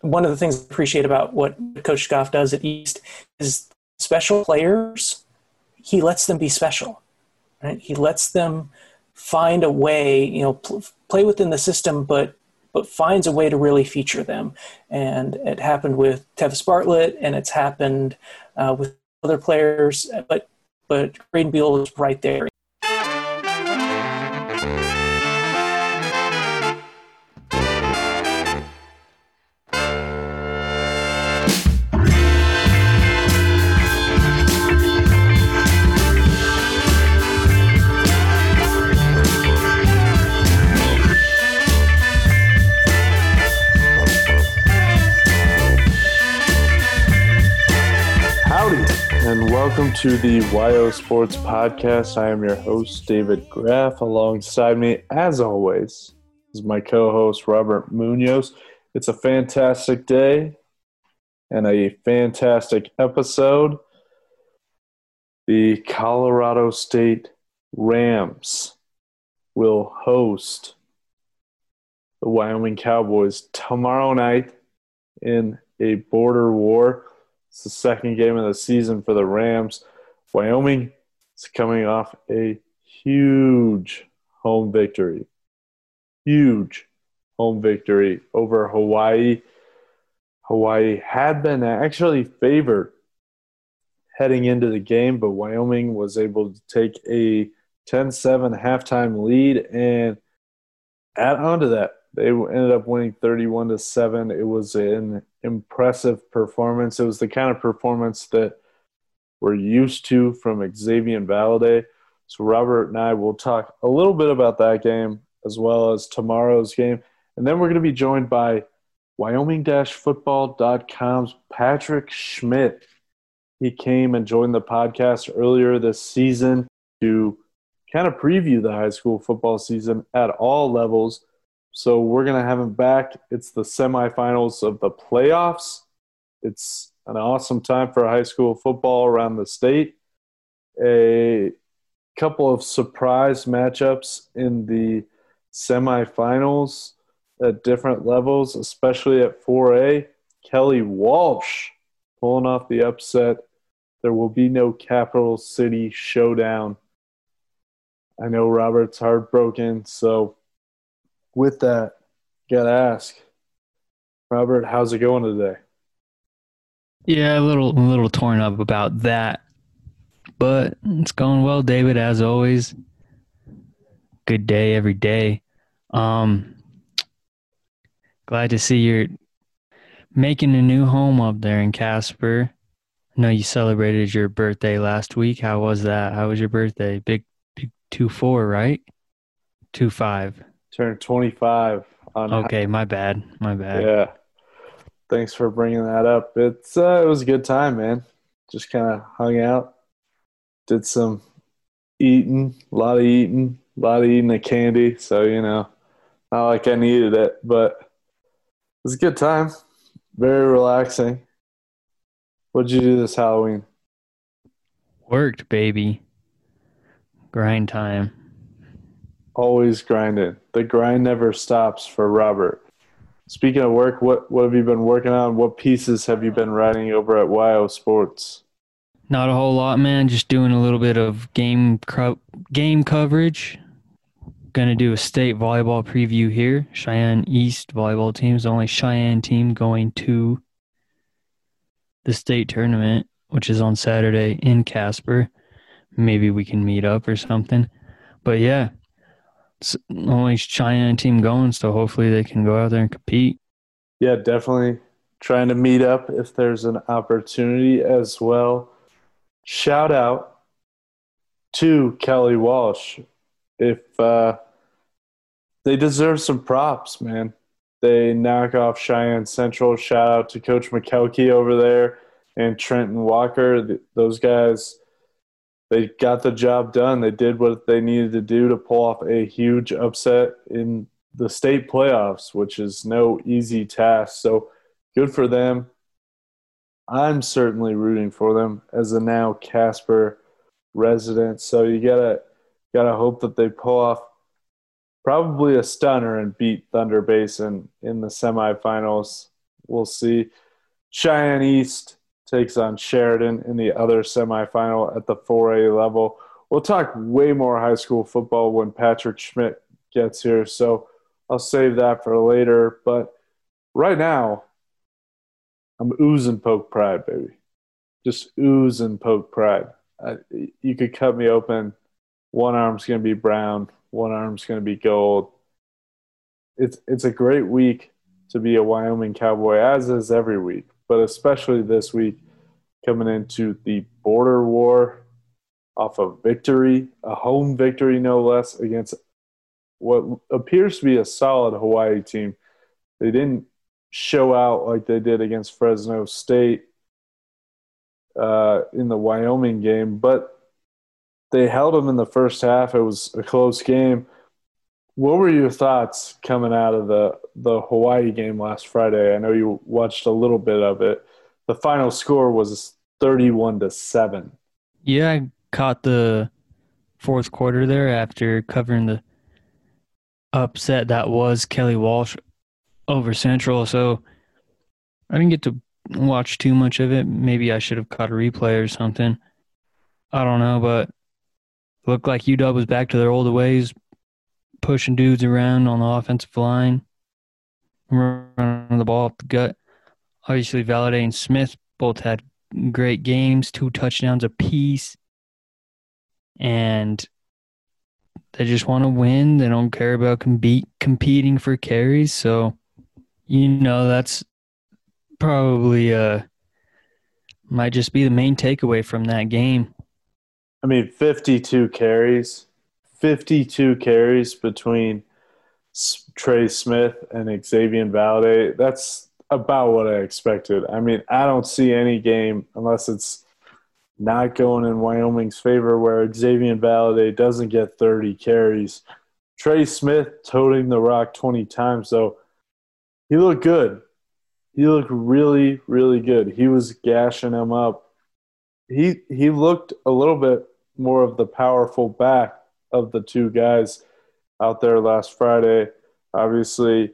one of the things I appreciate about what Coach Goff does at East is special players. He lets them be special, right? He lets them find a way, you know, pl- play within the system, but but finds a way to really feature them. And it happened with Tevis Bartlett, and it's happened uh, with other players. But but Graydon Buell is right there to the WyoSports Podcast. I am your host, David Graff. Alongside me, as always, is my co host, Robert Munoz. It's a fantastic day and a fantastic episode. The Colorado State Rams will host the Wyoming Cowboys tomorrow night in a border war. It's the second game of the season for the Rams. Wyoming is coming off a huge home victory. Huge home victory over Hawaii. Hawaii had been actually favored heading into the game, but Wyoming was able to take a 10 7 halftime lead and add on to that they ended up winning 31 to 7 it was an impressive performance it was the kind of performance that we're used to from xavier Valladay. so robert and i will talk a little bit about that game as well as tomorrow's game and then we're going to be joined by wyoming-football.com's patrick schmidt he came and joined the podcast earlier this season to kind of preview the high school football season at all levels so we're going to have him back. It's the semifinals of the playoffs. It's an awesome time for high school football around the state. A couple of surprise matchups in the semifinals at different levels, especially at 4A. Kelly Walsh pulling off the upset. There will be no capital city showdown. I know Robert's heartbroken, so with that, gotta ask, Robert, how's it going today? Yeah, a little, a little torn up about that, but it's going well, David. As always, good day every day. Um, glad to see you're making a new home up there in Casper. I know you celebrated your birthday last week. How was that? How was your birthday? Big, big two four, right? Two five turned 25 on okay my bad my bad yeah thanks for bringing that up. It's uh, it was a good time man. Just kind of hung out did some eating a lot of eating a lot of eating of candy so you know not like i needed it but it was a good time. Very relaxing. What'd you do this halloween? Worked baby. Grind time. Always grinding. The grind never stops for Robert. Speaking of work, what, what have you been working on? What pieces have you been writing over at WyoSports? Not a whole lot, man. Just doing a little bit of game co- game coverage. Gonna do a state volleyball preview here. Cheyenne East volleyball team is the only Cheyenne team going to the state tournament, which is on Saturday in Casper. Maybe we can meet up or something. But yeah, only Cheyenne team going, so hopefully they can go out there and compete. Yeah, definitely trying to meet up if there's an opportunity as well. Shout out to Kelly Walsh. If uh, they deserve some props, man. They knock off Cheyenne Central. Shout out to Coach McKelvey over there and Trenton Walker. Those guys they got the job done. They did what they needed to do to pull off a huge upset in the state playoffs, which is no easy task. So good for them. I'm certainly rooting for them as a now Casper resident. So you gotta gotta hope that they pull off probably a stunner and beat Thunder Basin in the semifinals. we'll see. Cheyenne East takes on Sheridan in the other semifinal at the 4A level. We'll talk way more high school football when Patrick Schmidt gets here, so I'll save that for later. But right now, I'm oozing poke pride, baby. Just oozing poke pride. I, you could cut me open. One arm's going to be brown, one arm's going to be gold. It's, it's a great week to be a Wyoming Cowboy, as is every week, but especially this week coming into the border war off a victory, a home victory, no less, against what appears to be a solid Hawaii team. They didn't show out like they did against Fresno State uh, in the Wyoming game, but they held them in the first half. It was a close game. What were your thoughts coming out of the the Hawaii game last Friday? I know you watched a little bit of it. The final score was 31 to 7. Yeah, I caught the fourth quarter there after covering the upset that was Kelly Walsh over Central. So I didn't get to watch too much of it. Maybe I should have caught a replay or something. I don't know, but looked like UW was back to their old ways, pushing dudes around on the offensive line, running the ball up the gut. Obviously, Valladay and Smith both had great games, two touchdowns apiece. And they just want to win. They don't care about compete, competing for carries. So, you know, that's probably uh might just be the main takeaway from that game. I mean, 52 carries, 52 carries between Trey Smith and Xavier Valladay. That's about what I expected. I mean, I don't see any game unless it's not going in Wyoming's favor where Xavier Valladay doesn't get 30 carries. Trey Smith toting the rock 20 times, though. He looked good. He looked really, really good. He was gashing him up. He he looked a little bit more of the powerful back of the two guys out there last Friday. Obviously,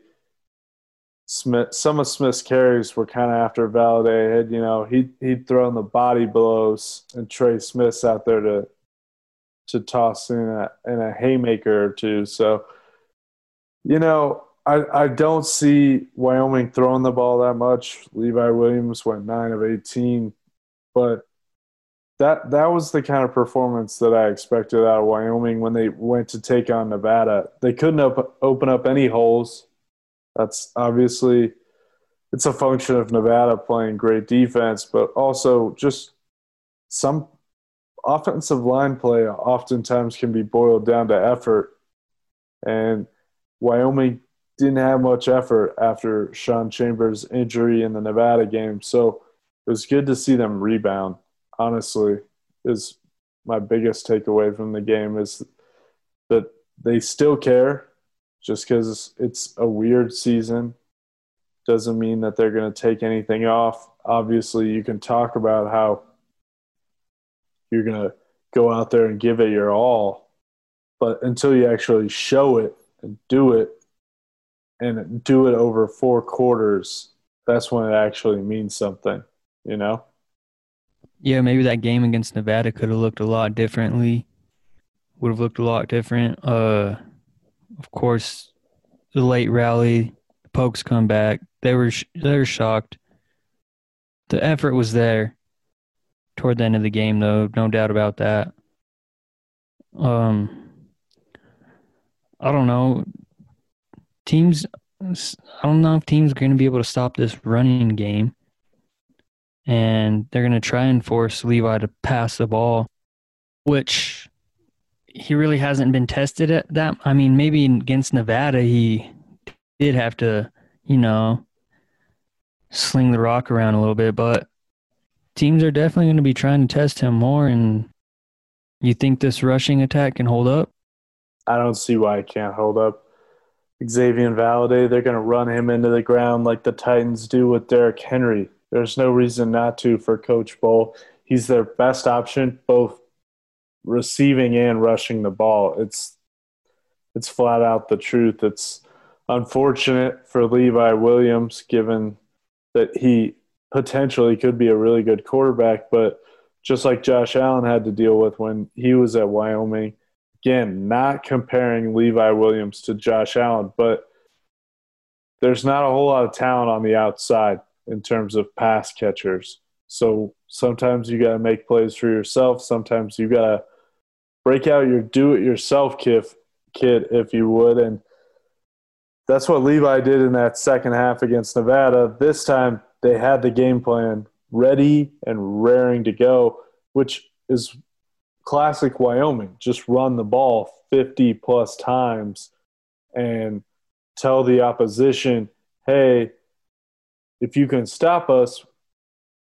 Smith, some of Smith's carries were kind of after Valladay had, you know, he he'd thrown the body blows, and Trey Smith's out there to to toss in a in a haymaker or two. So, you know, I I don't see Wyoming throwing the ball that much. Levi Williams went nine of eighteen, but that that was the kind of performance that I expected out of Wyoming when they went to take on Nevada. They couldn't op- open up any holes that's obviously it's a function of Nevada playing great defense, but also just some offensive line play oftentimes can be boiled down to effort. And Wyoming didn't have much effort after Sean Chambers' injury in the Nevada game. So it was good to see them rebound, honestly, is my biggest takeaway from the game is that they still care just because it's a weird season doesn't mean that they're going to take anything off. Obviously, you can talk about how you're going to go out there and give it your all, but until you actually show it and do it and do it over four quarters, that's when it actually means something, you know? Yeah, maybe that game against Nevada could have looked a lot differently. Would have looked a lot different. Uh, of course, the late rally, the Pokes come back. They were they were shocked. The effort was there toward the end of the game, though, no doubt about that. Um, I don't know. Teams, I don't know if teams are going to be able to stop this running game, and they're going to try and force Levi to pass the ball, which he really hasn't been tested at that. I mean, maybe against Nevada, he did have to, you know, sling the rock around a little bit, but teams are definitely going to be trying to test him more. And you think this rushing attack can hold up? I don't see why it can't hold up. Xavier Valladay, they're going to run him into the ground like the Titans do with Derrick Henry. There's no reason not to for Coach Bohl. He's their best option, both receiving and rushing the ball. It's it's flat out the truth. It's unfortunate for Levi Williams given that he potentially could be a really good quarterback, but just like Josh Allen had to deal with when he was at Wyoming. Again, not comparing Levi Williams to Josh Allen, but there's not a whole lot of talent on the outside in terms of pass catchers. So sometimes you got to make plays for yourself. Sometimes you got to break out your do it yourself kit, if you would. And that's what Levi did in that second half against Nevada. This time they had the game plan ready and raring to go, which is classic Wyoming. Just run the ball 50 plus times and tell the opposition, hey, if you can stop us,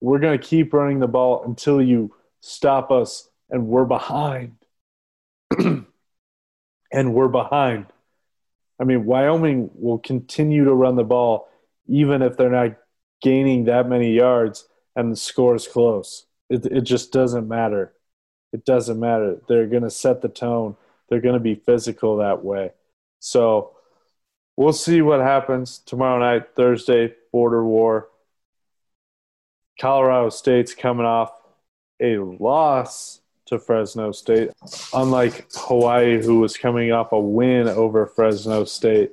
we're going to keep running the ball until you stop us and we're behind. and we're behind. I mean, Wyoming will continue to run the ball even if they're not gaining that many yards and the score is close. It, it just doesn't matter. It doesn't matter. They're going to set the tone. They're going to be physical that way. So we'll see what happens tomorrow night, Thursday, border war. Colorado State's coming off a loss to Fresno State, unlike Hawaii, who was coming off a win over Fresno State.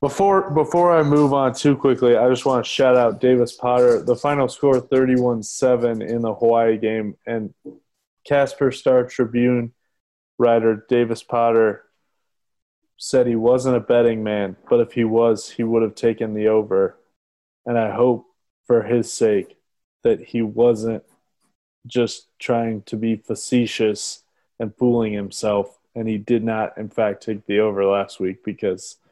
Before before I move on too quickly, I just want to shout out Davis Potter. The final score 31-7 in the Hawaii game and Casper Star Tribune writer Davis Potter said he wasn't a betting man, but if he was, he would have taken the over. And I hope for his sake that he wasn't just trying to be facetious and fooling himself and he did not in fact take the over last week because –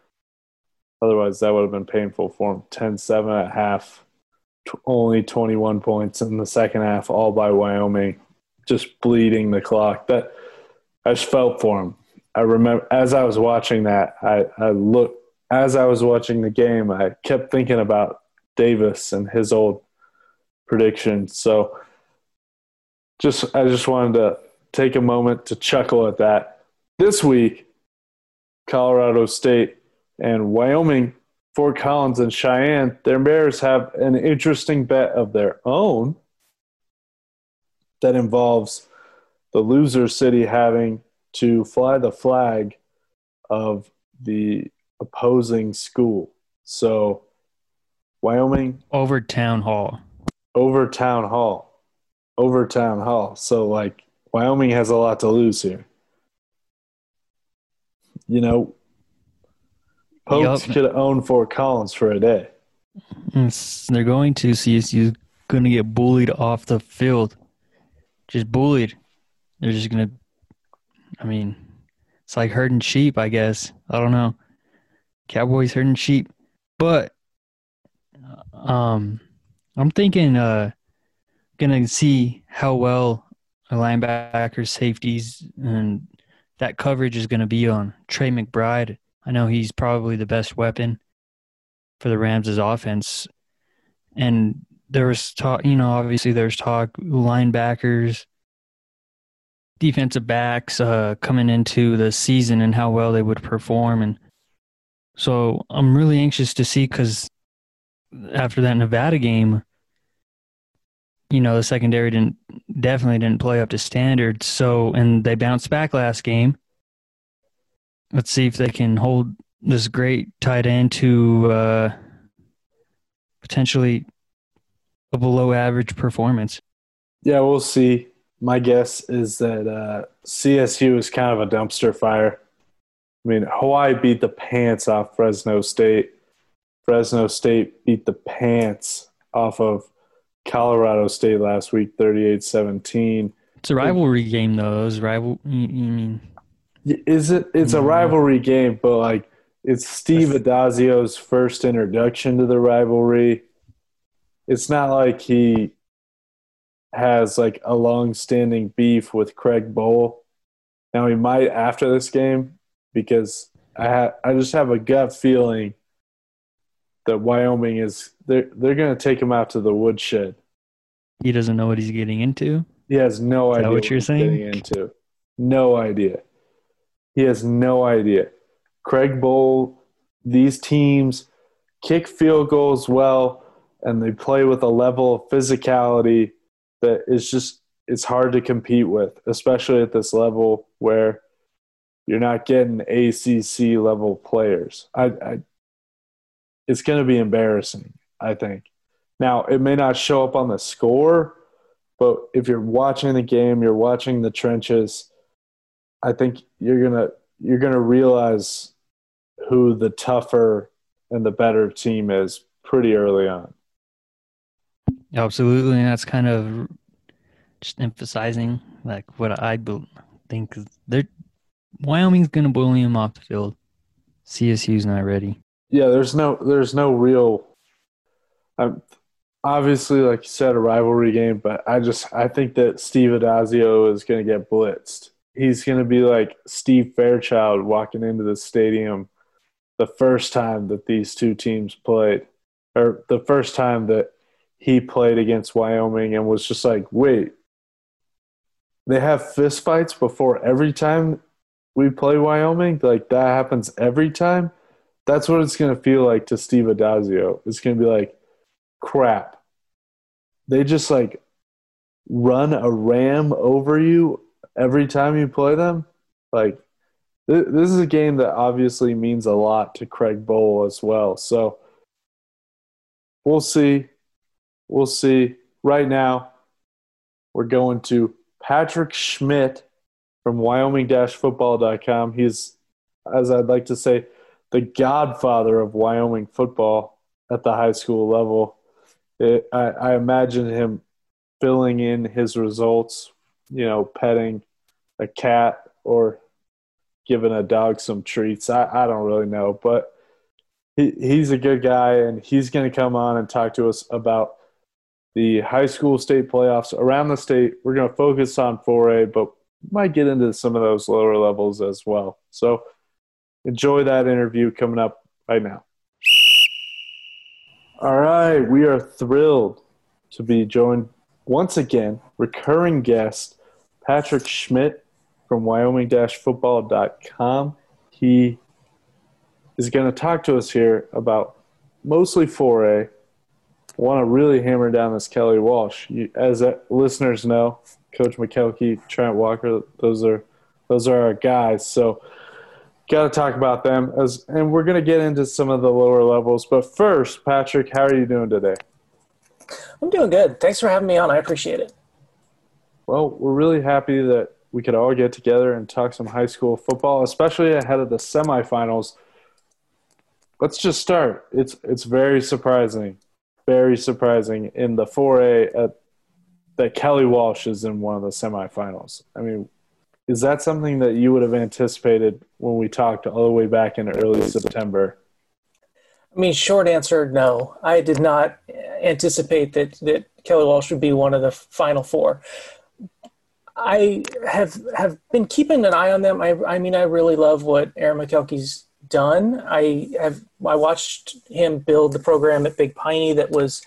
Otherwise, that would have been painful for him. 10 7 at half, t- only 21 points in the second half, all by Wyoming, just bleeding the clock. That I just felt for him. I remember as I was watching that, I, I looked, as I was watching the game, I kept thinking about Davis and his old predictions. So just, I just wanted to take a moment to chuckle at that. This week, Colorado State and Wyoming, Fort Collins, and Cheyenne, their mayors have an interesting bet of their own that involves the loser city having to fly the flag of the opposing school. So, Wyoming over town hall. Over town hall. Over town hall. So, like, Wyoming has a lot to lose here. You know, Pokes yep. could own Fort Collins for a day. They're going to. CSU's going to get bullied off the field. Just bullied. They're just going to, I mean, it's like herding sheep, I guess. I don't know. Cowboys herding sheep. But um, I'm thinking uh, to see how well a linebacker, safeties, and that coverage is to be on Trey McBride I know he's probably the best weapon for the Rams' offense. And there was talk, you know, obviously there's talk linebackers, defensive backs uh, coming into the season and how well they would perform. And so I'm really anxious to see because after that Nevada game, you know, the secondary didn't definitely didn't play up to standard. So, and they bounced back last game let's see if they can hold this great tight end to uh, potentially a below average performance. Yeah, we'll see. My guess is that uh, CSU is kind of a dumpster fire. I mean, Hawaii beat the pants off Fresno State. Fresno State beat the pants off of Colorado State last week, 38 17. It's a rivalry game, though. It was rival. You mean is it? It's a rivalry game, but like it's Steve Addazio's first introduction to the rivalry. It's not like he has like a long-standing beef with Craig Bohl. Now he might after this game because I ha- I just have a gut feeling that Wyoming is they're they're going to take him out to the woodshed. He doesn't know what he's getting into. He has no idea what you're saying. Into no idea. He has no idea. Craig Bohl, these teams kick field goals well, and they play with a level of physicality that is just it's hard to compete with, especially at this level where you're not getting ACC level players. I, I it's going to be embarrassing. I think. Now it may not show up on the score, but if you're watching the game, you're watching the trenches. I think you're gonna you're gonna realize who the tougher and the better team is pretty early on. Absolutely, and that's kind of just emphasizing like what I think they're Wyoming's gonna bully them off the field. CSU's not ready. Yeah, there's no there's no real. I'm obviously like you said a rivalry game, but I just I think that Steve Addazio is gonna get blitzed. He's gonna be like Steve Fairchild walking into the stadium the first time that these two teams played, or the first time that he played against Wyoming and was just like, wait, they have fistfights before every time we play Wyoming? Like that happens every time? That's what it's going to feel like to Steve Addazio. It's going to be like, crap. They just like run a ram over you every time you play them. Like, this is a game that obviously means a lot to Craig Bohl as well. So we'll see. We'll see. Right now, we're going to Patrick Schmidt from Wyoming-football.com. He's, as I'd like to say, the godfather of Wyoming football at the high school level. It, I, I imagine him filling in his results, you know, petting a cat or giving a dog some treats. I, I don't really know, but he, he's a good guy, and he's going to come on and talk to us about the high school state playoffs around the state. We're going to focus on 4A, but might get into some of those lower levels as well. So enjoy that interview coming up right now. All right, we are thrilled to be joined once again, recurring guest Patrick Schmidt from wyoming-football.com. He is going to talk to us here about mostly 4A. Want to really hammer down this Kelly Walsh. You, as listeners know, Coach McKelvey, Trent Walker, those are those are our guys. So got to talk about them as, and we're going to get into some of the lower levels. But first, Patrick, how are you doing today? I'm doing good. Thanks for having me on. I appreciate it. Well, we're really happy that we could all get together and talk some high school football, especially ahead of the semifinals. Let's just start. It's it's very surprising, very surprising in the 4A at, uh, that Kelly Walsh is in one of the semifinals. I mean, is that something that you would have anticipated when we talked all the way back in early September? I mean, short answer, no. I did not anticipate that that Kelly Walsh would be one of the final four. I have have been keeping an eye on them. I, I mean, I really love what Aaron McKelvey's done. I have I watched him build the program at Big Piney that was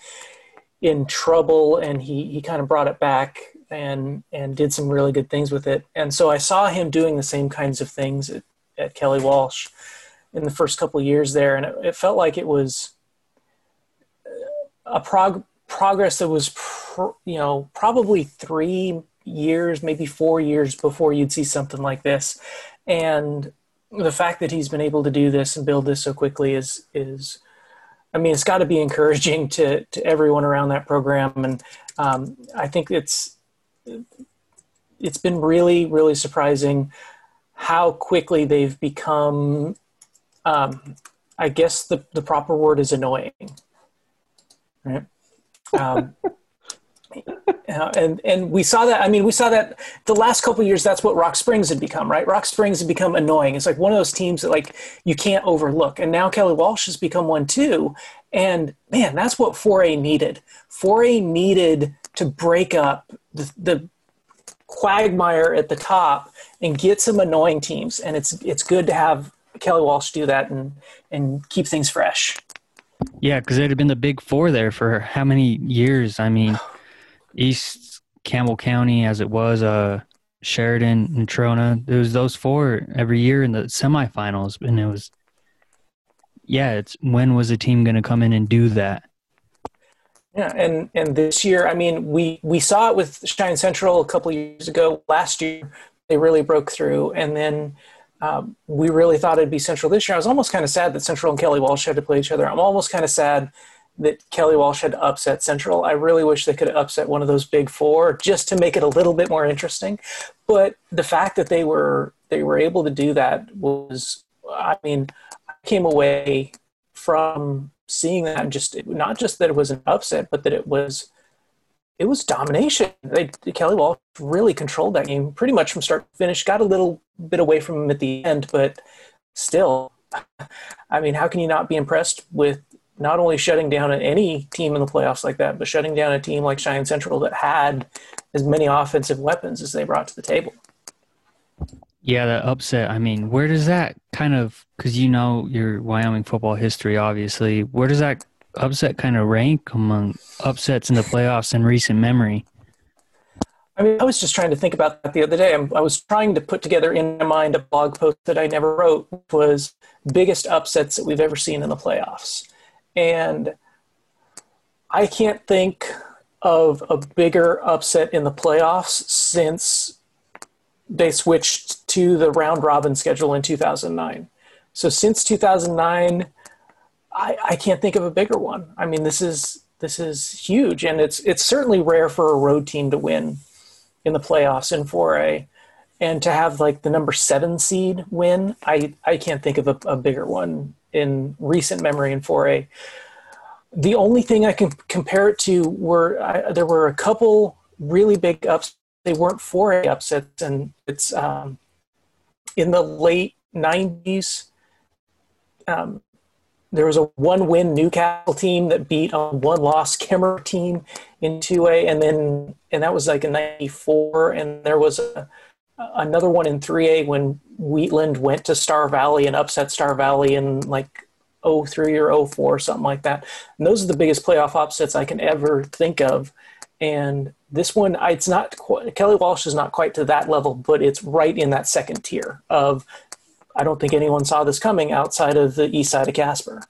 in trouble, and he he kind of brought it back and and did some really good things with it. And so I saw him doing the same kinds of things at, at Kelly Walsh in the first couple years there, and it, it felt like it was a prog- progress that was you know probably three years, maybe four years before you'd see something like this. And the fact that he's been able to do this and build this so quickly is is I mean, it's got to be encouraging to to everyone around that program, and um, I think it's it's been really really surprising how quickly they've become. Um, I guess the the proper word is annoying, right? Um, and and we saw that. I mean, we saw that the last couple years. That's what Rock Springs had become, right? Rock Springs had become annoying. It's like one of those teams that like you can't overlook. And now Kelly Walsh has become one too. And man, that's what 4A needed. 4A needed to break up the, the quagmire at the top and get some annoying teams. And it's it's good to have Kelly Walsh do that and and keep things fresh. Yeah, because it had been the big four there for how many years? I mean. East Campbell County as it was, uh, Sheridan and Natrona. There was those four every year in the semifinals, and it was yeah, it's when was a team going to come in and do that? Yeah, and and this year, I mean, we we saw it with Shine Central a couple years ago. Last year, they really broke through, and then um, we really thought it'd be Central this year. I was almost kind of sad that Central and Kelly Walsh had to play each other. I'm almost kind of sad that Kelly Walsh had upset Central. I really wish they could have upset one of those big four just to make it a little bit more interesting. But the fact that they were they were able to do that was, I mean, I came away from seeing that just not just that it was an upset, but that it was it was domination. They, Kelly Walsh really controlled that game pretty much from start to finish. Got a little bit away from him at the end, but still, I mean, how can you not be impressed with not only shutting down any team in the playoffs like that, but shutting down a team like Cheyenne Central that had as many offensive weapons as they brought to the table? Yeah, that upset. I mean, where does that kind of, because you know your Wyoming football history, obviously, where does that upset kind of rank among upsets in the playoffs in recent memory? I mean, I was just trying to think about that the other day. I was trying to put together in my mind a blog post that I never wrote, which was biggest upsets that we've ever seen in the playoffs. And I can't think of a bigger upset in the playoffs since they switched to the round robin schedule in 2009. So since 2009, I, I can't think of a bigger one. I mean, this is this is huge, and it's it's certainly rare for a road team to win in the playoffs in 4A, and to have like the number seven seed win. I I can't think of a, a bigger one in recent memory in 4A. The only thing I can compare it to were I, there were a couple really big ups they weren't 4A upsets, and it's um, in the late 90s. Um, there was a one-win Newcastle team that beat a one-loss Kemmerer team in 2A, and then and that was like in '94. And there was a, another one in 3A when Wheatland went to Star Valley and upset Star Valley in like 03 or 04, something like that. And those are the biggest playoff upsets I can ever think of. And this one, it's not Kelly Walsh is not quite to that level, but it's right in that second tier of. I don't think anyone saw this coming outside of the east side of Casper.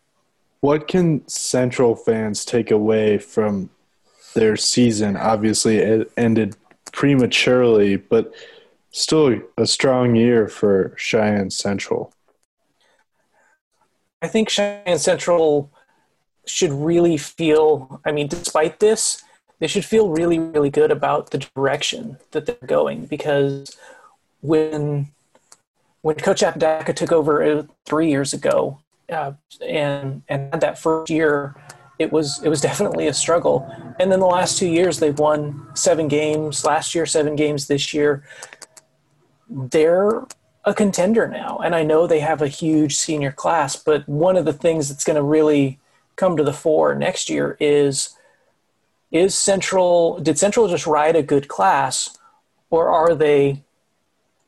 What can Central fans take away from their season? Obviously, it ended prematurely, but still a strong year for Cheyenne Central. I think Cheyenne Central should really feel, I mean, despite this, they should feel really, really good about the direction that they're going because when when Coach Apodaca took over uh, three years ago, uh, and and that first year, it was it was definitely a struggle. And then the last two years, they've won seven games. Last year, seven games. This year, they're a contender now. And I know they have a huge senior class, but one of the things that's going to really come to the fore next year is is Central, did Central just ride a good class or are they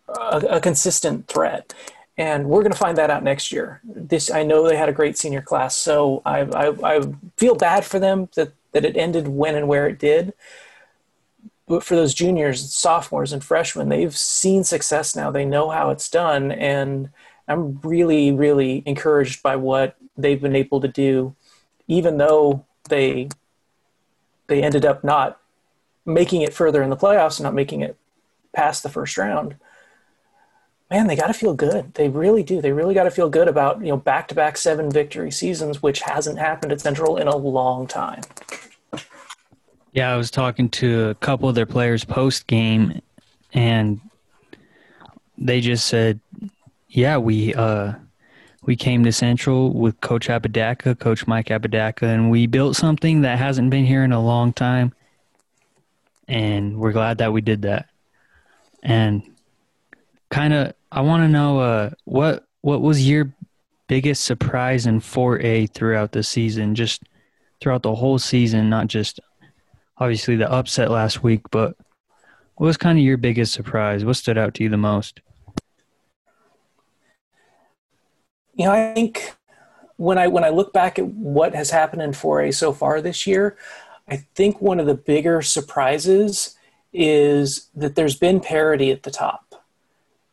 a, a consistent threat? And we're going to find that out next year. This, I know they had a great senior class, so I, I, I feel bad for them that, that it ended when and where it did. But for those juniors, sophomores, and freshmen, they've seen success now. They know how it's done, and I'm really, really encouraged by what they've been able to do, even though they they ended up not making it further in the playoffs and not making it past the first round. Man, they got to feel good. They really do. They really got to feel good about you know back to back seven victory seasons, which hasn't happened at Central in a long time. Yeah, I was talking to a couple of their players post game, and they just said, "Yeah, we uh, we came to Central with Coach Apodaca, Coach Mike Apodaca, and we built something that hasn't been here in a long time. And we're glad that we did that. And kind of, I want to know uh, what what was your biggest surprise in 4A throughout the season, just throughout the whole season, not just obviously the upset last week, but what was kind of your biggest surprise? What stood out to you the most? you know, I think when I when I look back at what has happened in 4A so far this year, I think one of the bigger surprises is that there's been parity at the top.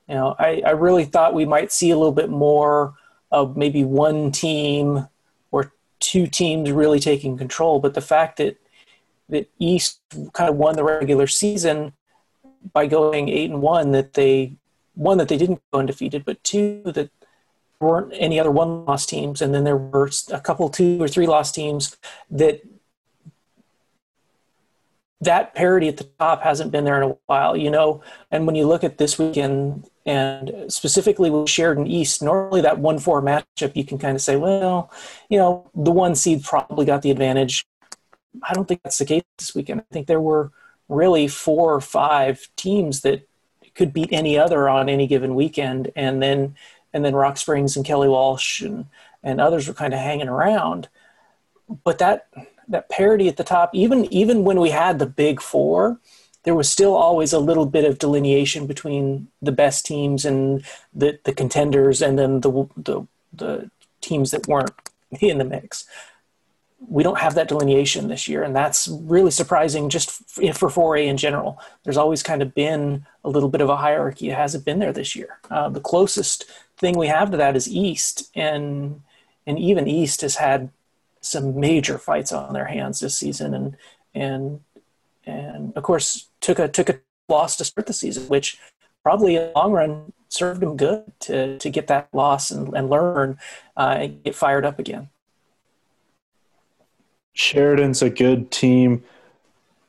You know, I, I really thought we might see a little bit more of maybe one team or two teams really taking control. But the fact that that East kind of won the regular season by going eight and one, that they one that they didn't go undefeated, but two that weren't any other one loss teams, and then there were a couple two or three loss teams that that parity at the top hasn't been there in a while, you know. And when you look at this weekend, and specifically with Sheridan East, normally that one four matchup, you can kind of say, well, you know, the one seed probably got the advantage. I don't think that's the case this weekend. I think there were really four or five teams that could beat any other on any given weekend, and then and then Rock Springs and Kelly Walsh and and others were kind of hanging around. But that that parity at the top, even even when we had the big four, there was still always a little bit of delineation between the best teams and the, the contenders, and then the, the the teams that weren't in the mix. We don't have that delineation this year, and that's really surprising. Just for 4A in general, there's always kind of been a little bit of a hierarchy. It hasn't been there this year. Uh, the closest thing we have to that is East, and and even East has had some major fights on their hands this season, and and and of course took a took a loss to start the season, which probably in the long run served them good to to get that loss and, and learn uh, and get fired up again. Sheridan's a good team.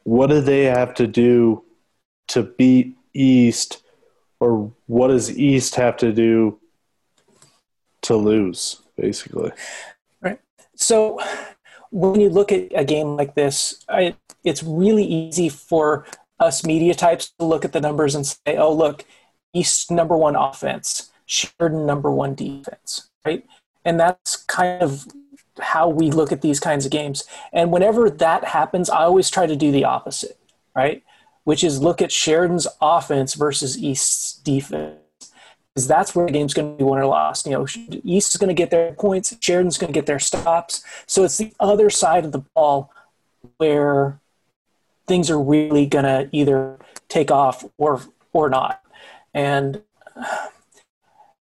What do they have to do to beat East, or what does East have to do to lose, basically? Right. So when you look at a game like this, I, it's really easy for us media types to look at the numbers and say, oh, look, East number one offense, Sheridan number one defense, right? And that's kind of how we look at these kinds of games. And whenever that happens, I always try to do the opposite, right? Which is look at Sheridan's offense versus East's defense because that's where the game's going to be won or lost. You know, East is going to get their points, Sheridan's going to get their stops. So it's the other side of the ball where things are really going to either take off or or not, and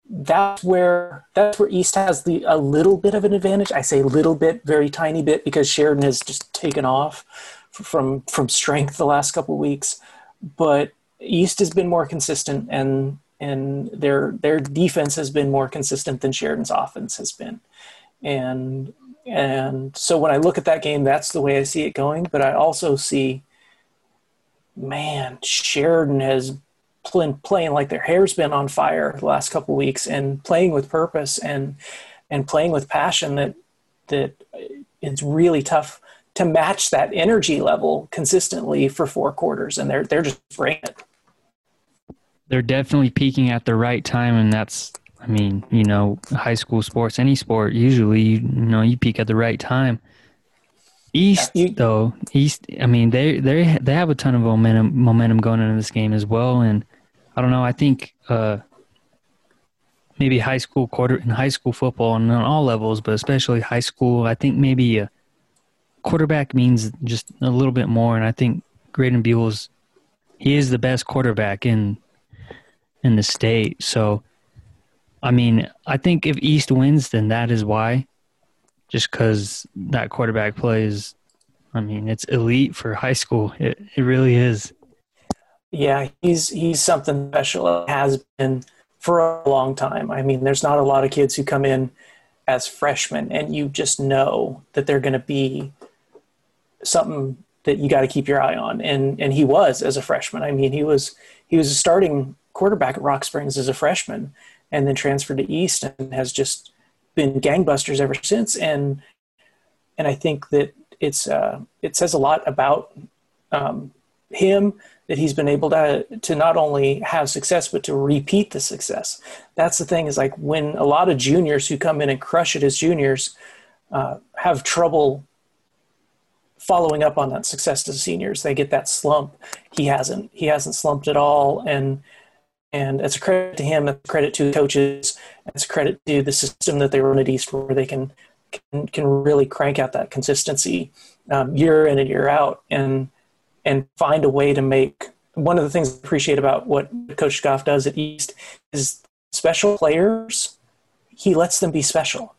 that's where that's where East has the a little bit of an advantage. I say little bit, very tiny bit, because Sheridan has just taken off from from strength the last couple weeks, but East has been more consistent and and their their defense has been more consistent than Sheridan's offense has been, and and so when I look at that game, that's the way I see it going. But I also see, man, Sheridan has been playing like their hair's been on fire the last couple weeks, and playing with purpose and and playing with passion that that it's really tough to match that energy level consistently for four quarters, and they're they're just bringing it they're definitely peaking at the right time, and that's I mean, you know, high school sports, any sport, usually you, know you peak at the right time. East you, though, East, I mean, they they they have a ton of momentum momentum going into this game as well, and I don't know. I think uh, maybe high school quarter in high school football and on all levels, but especially high school, I think maybe a quarterback means just a little bit more, and I think Graydon Buell's he is the best quarterback in in the state. So, I mean, I think if East wins, then that is why. Just because that quarterback play is, I mean, it's elite for high school. It it really is. Yeah, he's he's something special. Has been for a long time. I mean, there's not a lot of kids who come in as freshmen and you just know that they're going to be something that you got to keep your eye on. And and he was as a freshman. I mean, he was he was a starting quarterback at Rock Springs as a freshman and then transferred to East and has just been gangbusters ever since. And and I think that it's uh, it says a lot about um, him that he's been able to to not only have success but to repeat the success. That's the thing is like when a lot of juniors who come in and crush it as juniors uh, have trouble following up on that success as seniors. They get that slump. He hasn't. He hasn't slumped at all, and and it's a credit to him, it's a credit to coaches, it's a credit to the system that they run at East where they can can, can really crank out that consistency um, year in and year out and and find a way to make one of the things I appreciate about what Coach Goff does at East is special players. he lets them be special.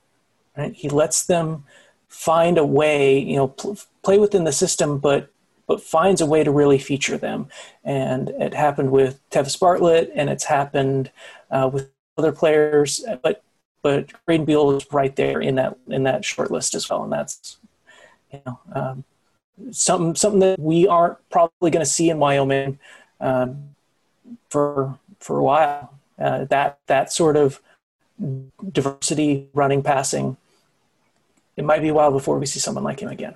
Right? He lets them find a way, you know, pl- play within the system, but but finds a way to really feature them. And it happened with Tevis Bartlett, and it's happened uh, with other players. But but Graydon Buell is right there in that in that short list as well, and that's you know um, something something that we aren't probably going to see in Wyoming um, for for a while. Uh, that that sort of diversity, running, passing. It might be a while before we see someone like him again.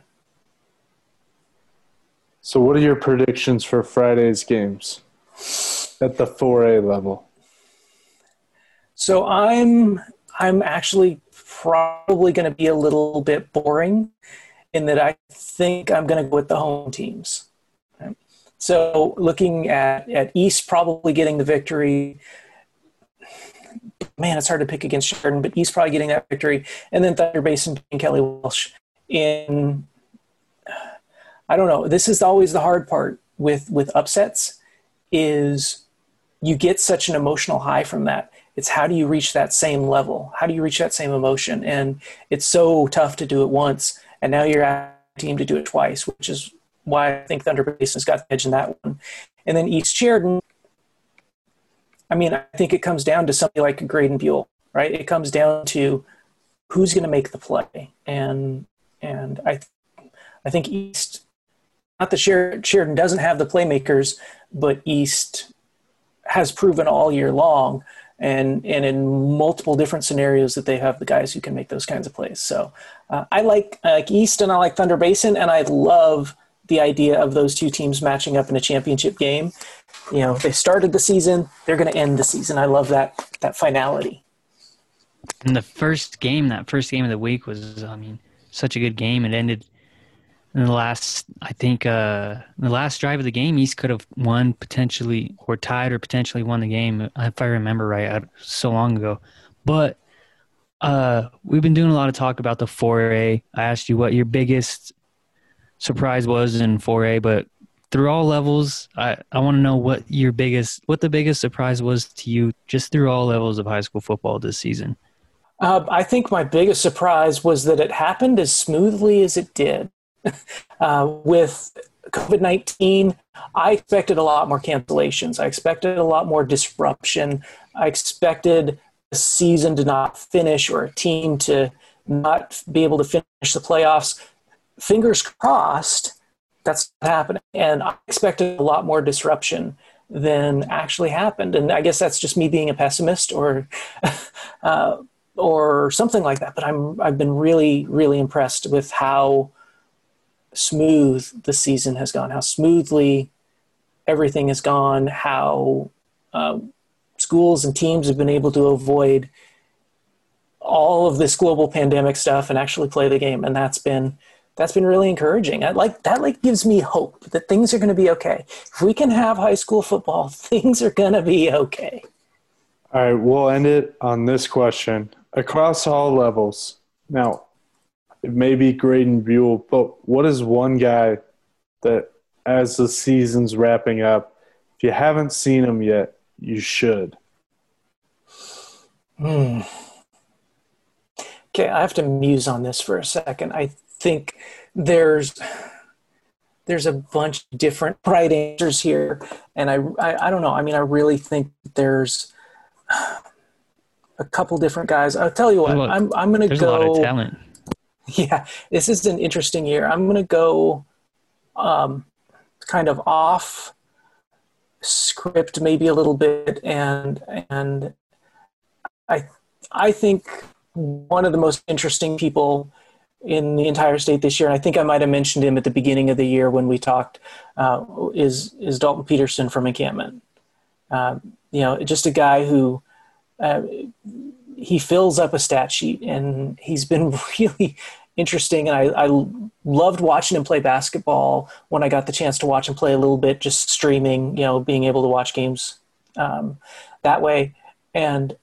So, what are your predictions for Friday's games at the 4A level? So, I'm I'm actually probably going to be a little bit boring in that I think I'm going to go with the home teams. So, looking at at East probably getting the victory, man, it's hard to pick against Sheridan, but East probably getting that victory. And then Thunder Basin and Kelly Walsh in. I don't know. This is always the hard part with with upsets, is you get such an emotional high from that. It's how do you reach that same level? How do you reach that same emotion? And it's so tough to do it once, and now you're at a team to do it twice, which is why I think Thunder Basin's got the edge in that one. And then East Sheridan, I mean, I think it comes down to something like Graydon Buell, right? It comes down to who's going to make the play, and and I, I think East, not that Sheridan doesn't have the playmakers, but East has proven all year long, and and in multiple different scenarios that they have the guys who can make those kinds of plays. So uh, I like I like East and I like Thunder Basin, and I love the idea of those two teams matching up in a championship game. You know, they started the season, they're going to end the season. I love that that finality. And the first game, that first game of the week was, I mean, such a good game. It ended in the last, I think, uh, the last drive of the game, East could have won potentially or tied or potentially won the game, if I remember right, so long ago. But uh, we've been doing a lot of talk about the 4A. I asked you what your biggest surprise was in 4A, but through all levels, I, I want to know what your biggest, what the biggest surprise was to you just through all levels of high school football this season. Uh, I think my biggest surprise was that it happened as smoothly as it did. uh, with COVID 19, I expected a lot more cancellations. I expected a lot more disruption. I expected a season to not finish or a team to not be able to finish the playoffs fingers crossed, that's happening. And I expected a lot more disruption than actually happened. And I guess that's just me being a pessimist or, uh, or something like that. But I'm, I've been really, really impressed with how smooth the season has gone, how smoothly everything has gone, how uh, schools and teams have been able to avoid all of this global pandemic stuff and actually play the game. And that's been that's been really encouraging. I like that like gives me hope that things are going to be okay. If we can have high school football, things are going to be okay. All right, we'll end it on this question. Across all levels. Now, it may be Graydon Buell, but what is one guy that as the season's wrapping up, if you haven't seen him yet, you should? Hmm. Okay, I have to muse on this for a second. I think there's there's a bunch of different right answers here, and I, I, I don't know. I mean, I really think there's a couple different guys. I'll tell you what. Look, I'm I'm going to go. a lot of talent. Yeah, this is an interesting year. I'm going to go, um, kind of off script, maybe a little bit, and and I I think one of the most interesting people in the entire state this year. And I think I might have mentioned him at the beginning of the year when we talked. Uh, is is Dalton Peterson from encampment? Uh, you know, just a guy who uh, he fills up a stat sheet, and he's been really interesting. And I, I loved watching him play basketball when I got the chance to watch him play a little bit, just streaming. You know, being able to watch games um, that way, and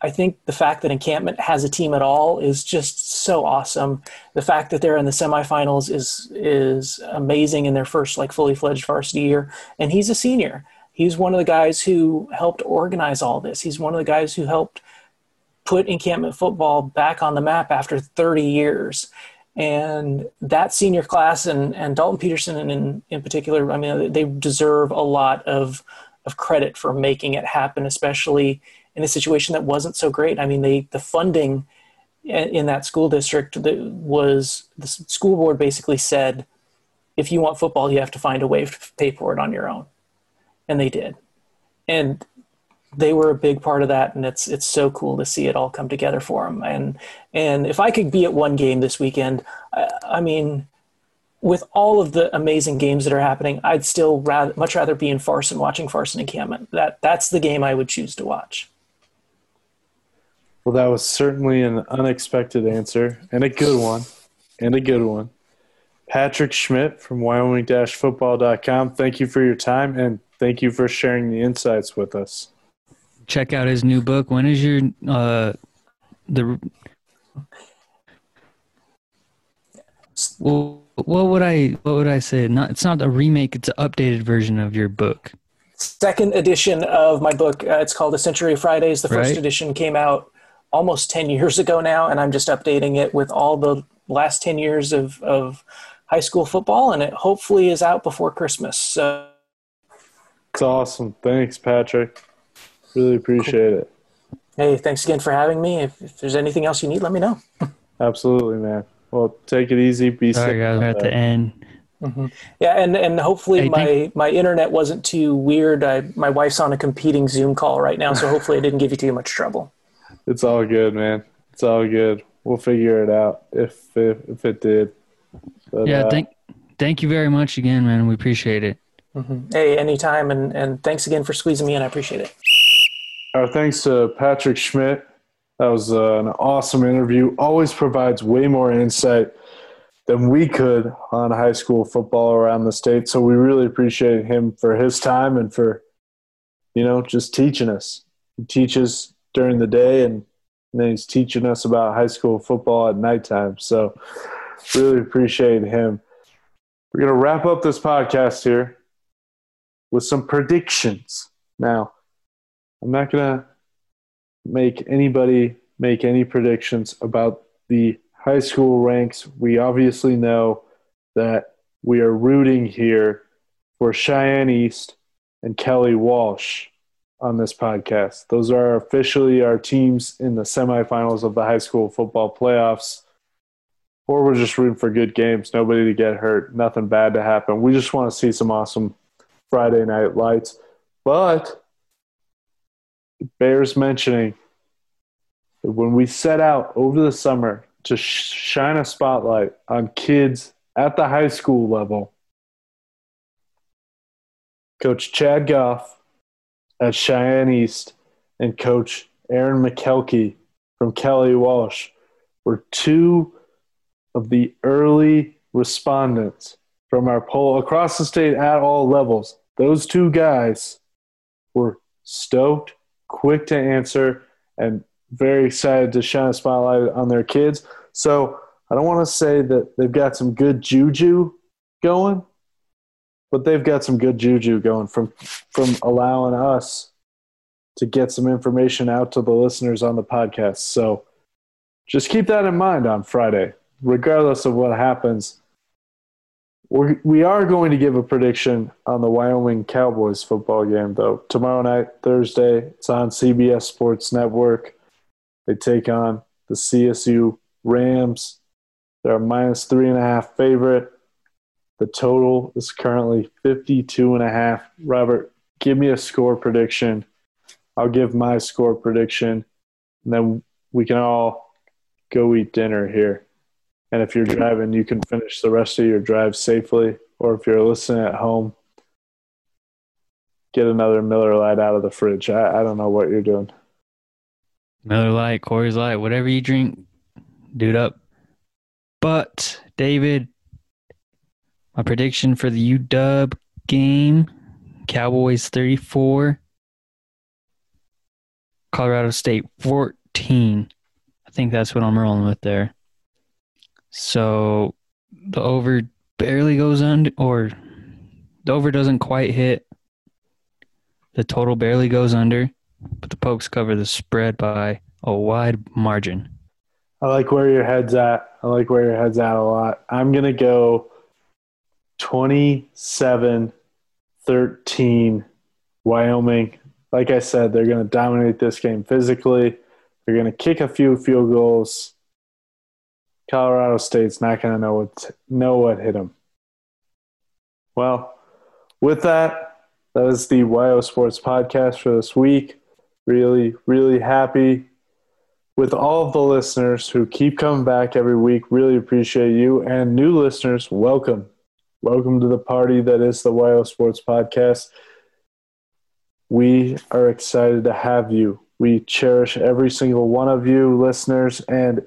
I think the fact that Encampment has a team at all is just so awesome. The fact that they're in the semifinals is is amazing in their first like fully fledged varsity year. And he's a senior. He's one of the guys who helped organize all this. He's one of the guys who helped put encampment football back on the map after 30 years. And that senior class and, and Dalton Peterson in, in particular, I mean, they deserve a lot of, of credit for making it happen, especially in a situation that wasn't so great. I mean, they, the funding in that school district was the school board basically said, if you want football, you have to find a way to pay for it on your own. And they did. And they were a big part of that, and it's it's so cool to see it all come together for them. And and if I could be at one game this weekend, I, I mean, with all of the amazing games that are happening, I'd still rather much rather be in Farson watching Farson encampment. That that's the game I would choose to watch. Well, that was certainly an unexpected answer and a good one, and a good one. Patrick Schmitt from Wyoming-football.com. Thank you for your time and thank you for sharing the insights with us check out his new book. When is your uh the well, what would I what would I say? Not it's not a remake. It's an updated version of your book. Second edition of my book. Uh, it's called A Century of Fridays. The first right. edition came out almost ten years ago now, and I'm just updating it with all the last ten years of of high school football, and it hopefully is out before Christmas. So. It's awesome. Thanks, Patrick. Really appreciate cool. it. Hey, thanks again for having me. If, if, there's anything else you need, let me know. Absolutely, man. Well, take it easy. Be Sorry, safe. guys, we're at the end. Mm-hmm. Yeah, and and hopefully hey, my think- my internet wasn't too weird. I my wife's on a competing Zoom call right now, so hopefully I didn't give you too much trouble. It's all good, man. It's all good. We'll figure it out if if, if it did. But, yeah, uh, thank thank you very much again, man. We appreciate it. Mm-hmm. Hey, anytime, and and thanks again for squeezing me in. I appreciate it. Our thanks to Patrick Schmitt. That was uh, an awesome interview. Always provides way more insight than we could on high school football around the state. So we really appreciate him for his time and for, you know, just teaching us. He teaches during the day and, and then he's teaching us about high school football at nighttime. So really appreciate him. We're going to wrap up this podcast here with some predictions. Now, I'm not going to make anybody make any predictions about the high school ranks. We obviously know that we are rooting here for Cheyenne East and Kelly Walsh on this podcast. Those are officially our teams in the semifinals of the high school football playoffs. Or we're just rooting for good games, nobody to get hurt, nothing bad to happen. We just want to see some awesome Friday night lights. But bears mentioning that when we set out over the summer to shine a spotlight on kids at the high school level, Coach Chad Goff at Cheyenne East and Coach Aaron McKelvey from Kelly Walsh were two of the early respondents from our poll across the state at all levels. Those two guys were stoked quick to answer, and very excited to shine a spotlight on their kids. So I don't want to say that they've got some good juju going, but they've got some good juju going from from allowing us to get some information out to the listeners on the podcast. So just keep that in mind on Friday, regardless of what happens we're, we are going to give a prediction on the Wyoming Cowboys football game, though. Tomorrow night, Thursday, it's on CBS Sports Network. They take on the CSU Rams. They're a minus three and a half favorite. The total is currently 52 and a half. Robert, give me a score prediction. I'll give my score prediction, and then we can all go eat dinner here. And if you're driving, you can finish the rest of your drive safely. Or if you're listening at home, get another Miller Lite out of the fridge. I, I don't know what you're doing. Miller Lite, Coors Light, whatever you drink, dude up. But David, my prediction for the UW game: Cowboys 34, Colorado State 14. I think that's what I'm rolling with there. So the over barely goes under, or the over doesn't quite hit. The total barely goes under, but the Pokes cover the spread by a wide margin. I like where your head's at. I like where your head's at a lot. I'm going to go 27 13 Wyoming. Like I said, they're going to dominate this game physically. They're going to kick a few field goals. Colorado State's not going to know what know what hit them. Well, with that, that is the WyoSports podcast for this week. Really, really happy with all of the listeners who keep coming back every week. Really appreciate you. And new listeners, welcome. Welcome to the party that is the WyoSports Podcast. We are excited to have you. We cherish every single one of you listeners, and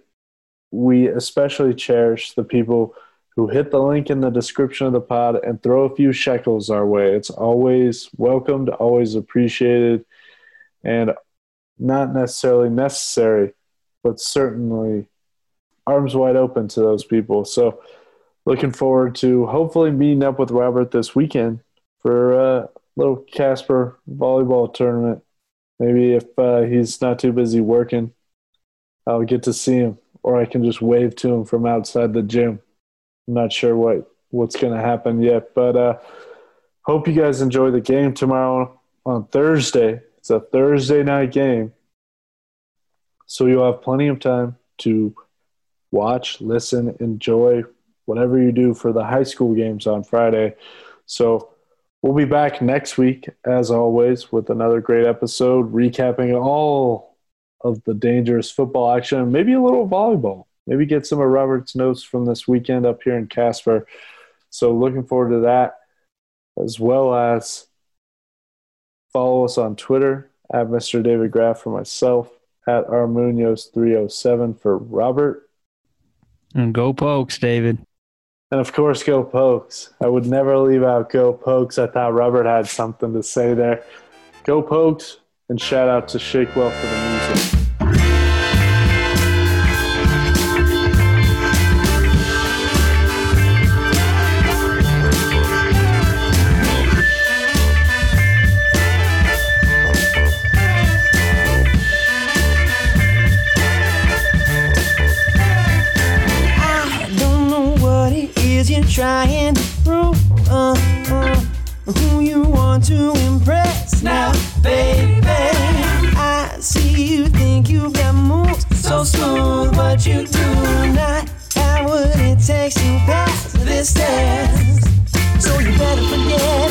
we especially cherish the people who hit the link in the description of the pod and throw a few shekels our way. It's always welcomed, always appreciated, and not necessarily necessary, but certainly arms wide open to those people. So, looking forward to hopefully meeting up with Robert this weekend for a little Casper volleyball tournament. Maybe if uh, he's not too busy working, I'll get to see him, or I can just wave to him from outside the gym. I'm not sure what what's going to happen yet, but uh, hope you guys enjoy the game tomorrow on Thursday. It's a Thursday night game, so you'll have plenty of time to watch, listen, enjoy whatever you do for the high school games on Friday. So we'll be back next week, as always, with another great episode recapping all of the dangerous football action, maybe a little volleyball. Maybe get some of Robert's notes from this weekend up here in Casper. So looking forward to that, as well as follow us on Twitter at Mr. David Graff for myself, at Armunios307 for Robert. And go Pokes, David. And of course, go Pokes. I would never leave out go Pokes. I thought Robert had something to say there. Go Pokes, and shout out to Shakewell for the music. But you do not have what it takes to pass this test. So you better forget